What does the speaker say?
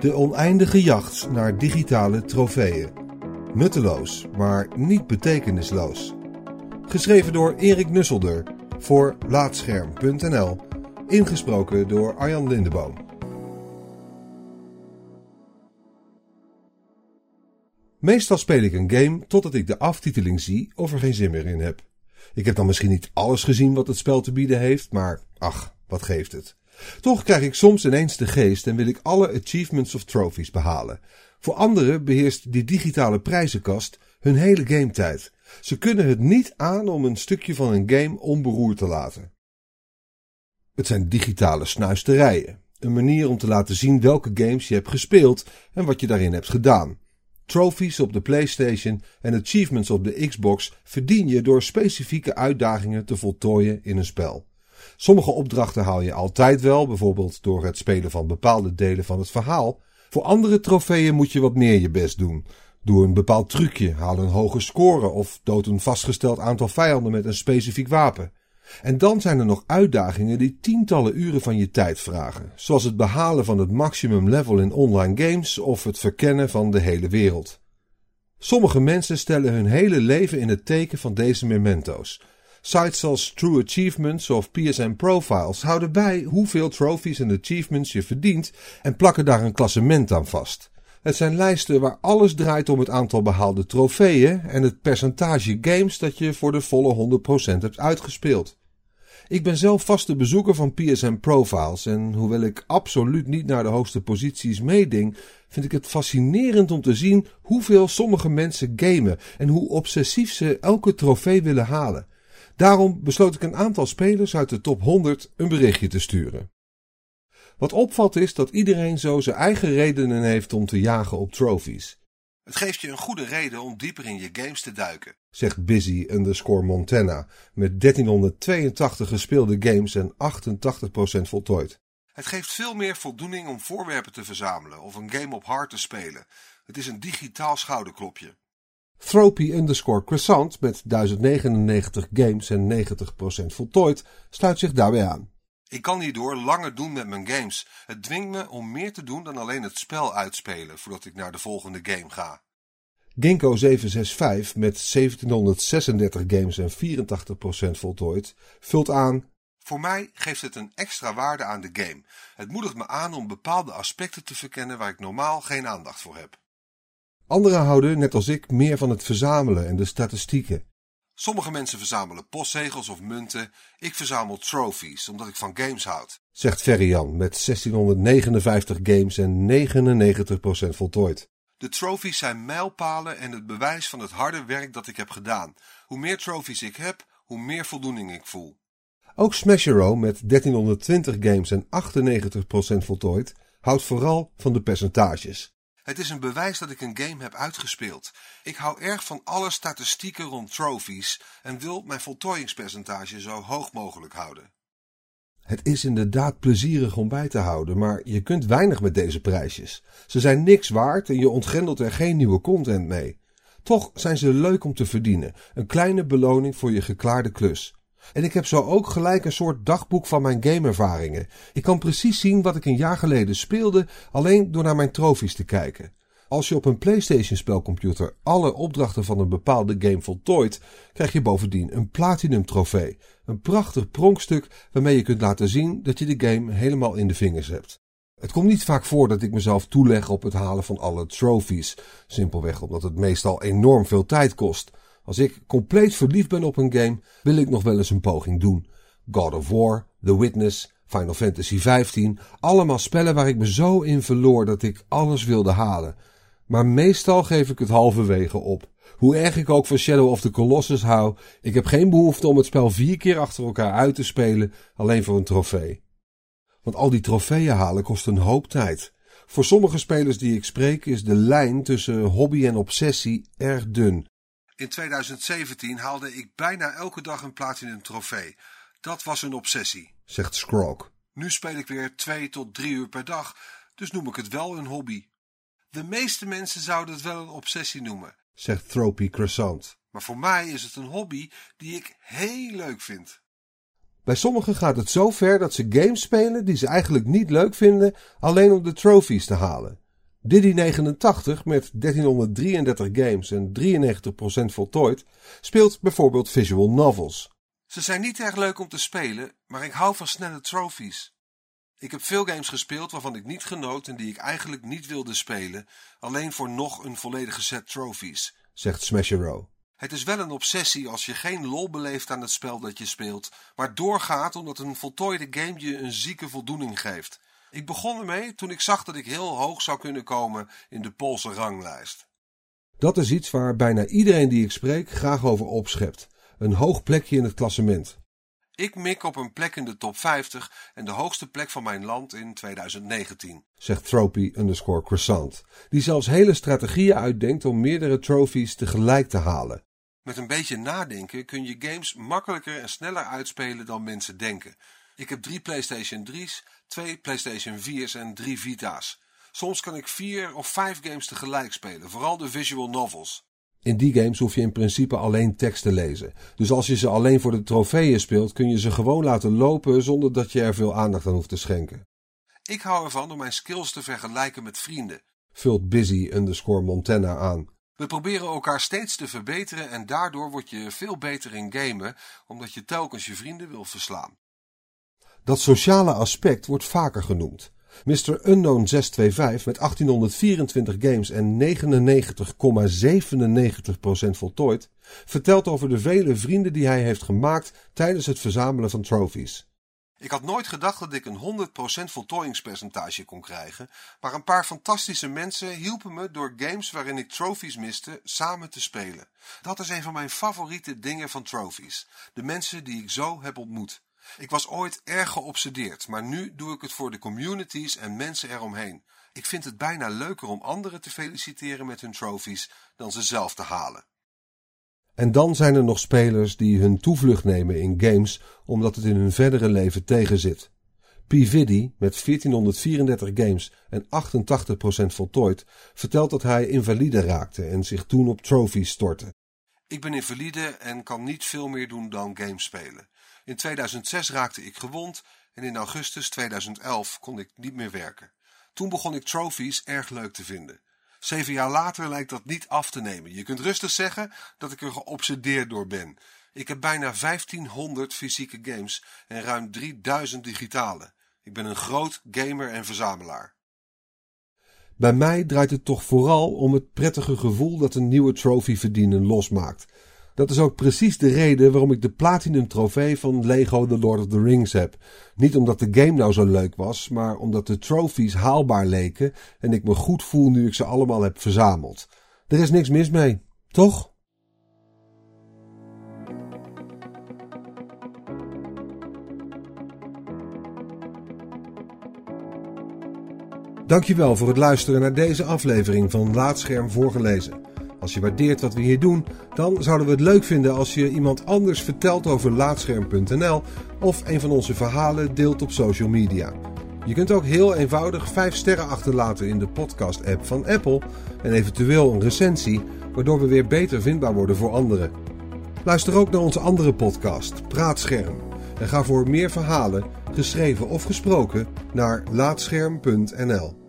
De oneindige jacht naar digitale trofeeën. Nutteloos, maar niet betekenisloos. Geschreven door Erik Nusselder voor Laatscherm.nl. Ingesproken door Arjan Lindeboom. Meestal speel ik een game totdat ik de aftiteling zie of er geen zin meer in heb. Ik heb dan misschien niet alles gezien wat het spel te bieden heeft, maar ach, wat geeft het. Toch krijg ik soms ineens de geest en wil ik alle achievements of trophies behalen. Voor anderen beheerst die digitale prijzenkast hun hele gametijd. Ze kunnen het niet aan om een stukje van een game onberoerd te laten. Het zijn digitale snuisterijen. Een manier om te laten zien welke games je hebt gespeeld en wat je daarin hebt gedaan. Trophies op de PlayStation en achievements op de Xbox verdien je door specifieke uitdagingen te voltooien in een spel. Sommige opdrachten haal je altijd wel, bijvoorbeeld door het spelen van bepaalde delen van het verhaal. Voor andere trofeeën moet je wat meer je best doen. Doe een bepaald trucje, haal een hoge score of dood een vastgesteld aantal vijanden met een specifiek wapen. En dan zijn er nog uitdagingen die tientallen uren van je tijd vragen, zoals het behalen van het maximum level in online games of het verkennen van de hele wereld. Sommige mensen stellen hun hele leven in het teken van deze memento's. Sites als True Achievements of PSN Profiles houden bij hoeveel trophies en achievements je verdient en plakken daar een klassement aan vast. Het zijn lijsten waar alles draait om het aantal behaalde trofeeën en het percentage games dat je voor de volle 100% hebt uitgespeeld. Ik ben zelf vaste bezoeker van PSN Profiles en hoewel ik absoluut niet naar de hoogste posities meeding, vind ik het fascinerend om te zien hoeveel sommige mensen gamen en hoe obsessief ze elke trofee willen halen. Daarom besloot ik een aantal spelers uit de top 100 een berichtje te sturen. Wat opvalt is dat iedereen zo zijn eigen redenen heeft om te jagen op trophies. Het geeft je een goede reden om dieper in je games te duiken, zegt Busy underscore Montana, met 1382 gespeelde games en 88% voltooid. Het geeft veel meer voldoening om voorwerpen te verzamelen of een game op hard te spelen. Het is een digitaal schouderklopje. Thropy underscore croissant met 1099 games en 90% voltooid sluit zich daarbij aan. Ik kan hierdoor langer doen met mijn games. Het dwingt me om meer te doen dan alleen het spel uitspelen voordat ik naar de volgende game ga. Ginkgo 765 met 1736 games en 84% voltooid vult aan. Voor mij geeft het een extra waarde aan de game. Het moedigt me aan om bepaalde aspecten te verkennen waar ik normaal geen aandacht voor heb. Anderen houden, net als ik, meer van het verzamelen en de statistieken. Sommige mensen verzamelen postzegels of munten. Ik verzamel trophies, omdat ik van games houd. Zegt Ferrian met 1659 games en 99% voltooid. De trophies zijn mijlpalen en het bewijs van het harde werk dat ik heb gedaan. Hoe meer trophies ik heb, hoe meer voldoening ik voel. Ook Smashero met 1320 games en 98% voltooid houdt vooral van de percentages. Het is een bewijs dat ik een game heb uitgespeeld. Ik hou erg van alle statistieken rond trophies en wil mijn voltooiingspercentage zo hoog mogelijk houden. Het is inderdaad plezierig om bij te houden, maar je kunt weinig met deze prijsjes. Ze zijn niks waard en je ontgrendelt er geen nieuwe content mee. Toch zijn ze leuk om te verdienen, een kleine beloning voor je geklaarde klus. En ik heb zo ook gelijk een soort dagboek van mijn gameervaringen. Ik kan precies zien wat ik een jaar geleden speelde, alleen door naar mijn trofies te kijken. Als je op een PlayStation spelcomputer alle opdrachten van een bepaalde game voltooit, krijg je bovendien een Platinum trofee. Een prachtig pronkstuk waarmee je kunt laten zien dat je de game helemaal in de vingers hebt. Het komt niet vaak voor dat ik mezelf toeleg op het halen van alle trophies, simpelweg omdat het meestal enorm veel tijd kost. Als ik compleet verliefd ben op een game, wil ik nog wel eens een poging doen. God of War, The Witness, Final Fantasy XV, allemaal spellen waar ik me zo in verloor dat ik alles wilde halen. Maar meestal geef ik het halverwege op. Hoe erg ik ook van Shadow of the Colossus hou, ik heb geen behoefte om het spel vier keer achter elkaar uit te spelen, alleen voor een trofee. Want al die trofeeën halen kost een hoop tijd. Voor sommige spelers die ik spreek is de lijn tussen hobby en obsessie erg dun. In 2017 haalde ik bijna elke dag een platinum trofee. Dat was een obsessie, zegt Scrog. Nu speel ik weer twee tot drie uur per dag, dus noem ik het wel een hobby. De meeste mensen zouden het wel een obsessie noemen, zegt Tropy Croissant. Maar voor mij is het een hobby die ik heel leuk vind. Bij sommigen gaat het zo ver dat ze games spelen die ze eigenlijk niet leuk vinden, alleen om de trophies te halen. Diddy 89 met 1333 games en 93% voltooid speelt bijvoorbeeld visual novels. Ze zijn niet erg leuk om te spelen, maar ik hou van snelle trophies. Ik heb veel games gespeeld waarvan ik niet genoot en die ik eigenlijk niet wilde spelen, alleen voor nog een volledige set trophies, zegt Smashero. Het is wel een obsessie als je geen lol beleeft aan het spel dat je speelt, maar doorgaat omdat een voltooide game je een zieke voldoening geeft. Ik begon ermee toen ik zag dat ik heel hoog zou kunnen komen in de Poolse ranglijst. Dat is iets waar bijna iedereen die ik spreek graag over opschept. Een hoog plekje in het klassement. Ik mik op een plek in de top 50 en de hoogste plek van mijn land in 2019, zegt underscore croissant, die zelfs hele strategieën uitdenkt om meerdere trophies tegelijk te halen. Met een beetje nadenken kun je games makkelijker en sneller uitspelen dan mensen denken. Ik heb drie PlayStation 3's, twee PlayStation 4's en drie Vita's. Soms kan ik vier of vijf games tegelijk spelen, vooral de visual novels. In die games hoef je in principe alleen tekst te lezen. Dus als je ze alleen voor de trofeeën speelt, kun je ze gewoon laten lopen zonder dat je er veel aandacht aan hoeft te schenken. Ik hou ervan om mijn skills te vergelijken met vrienden, vult Busy underscore Montana aan. We proberen elkaar steeds te verbeteren en daardoor word je veel beter in gamen, omdat je telkens je vrienden wil verslaan. Dat sociale aspect wordt vaker genoemd. Mr. Unknown 625 met 1824 games en 99,97% voltooid vertelt over de vele vrienden die hij heeft gemaakt tijdens het verzamelen van trophies. Ik had nooit gedacht dat ik een 100% voltooiingspercentage kon krijgen, maar een paar fantastische mensen hielpen me door games waarin ik trophies miste samen te spelen. Dat is een van mijn favoriete dingen van trophies. De mensen die ik zo heb ontmoet. Ik was ooit erg geobsedeerd, maar nu doe ik het voor de communities en mensen eromheen. Ik vind het bijna leuker om anderen te feliciteren met hun trophies dan ze zelf te halen. En dan zijn er nog spelers die hun toevlucht nemen in games omdat het in hun verdere leven tegenzit. P. Viddy, met 1434 games en 88% voltooid, vertelt dat hij invalide raakte en zich toen op trophies stortte. Ik ben invalide en kan niet veel meer doen dan games spelen. In 2006 raakte ik gewond en in augustus 2011 kon ik niet meer werken. Toen begon ik trophies erg leuk te vinden. Zeven jaar later lijkt dat niet af te nemen. Je kunt rustig zeggen dat ik er geobsedeerd door ben. Ik heb bijna 1500 fysieke games en ruim 3000 digitale. Ik ben een groot gamer en verzamelaar. Bij mij draait het toch vooral om het prettige gevoel dat een nieuwe trophy verdienen losmaakt. Dat is ook precies de reden waarom ik de Platinum trofee van Lego The Lord of the Rings heb. Niet omdat de game nou zo leuk was, maar omdat de trophies haalbaar leken en ik me goed voel nu ik ze allemaal heb verzameld. Er is niks mis mee, toch? Dankjewel voor het luisteren naar deze aflevering van Laatscherm voorgelezen. Als je waardeert wat we hier doen, dan zouden we het leuk vinden als je iemand anders vertelt over laatscherm.nl of een van onze verhalen deelt op social media. Je kunt ook heel eenvoudig 5 sterren achterlaten in de podcast-app van Apple en eventueel een recensie, waardoor we weer beter vindbaar worden voor anderen. Luister ook naar onze andere podcast, Praatscherm. En ga voor meer verhalen, geschreven of gesproken, naar laatscherm.nl.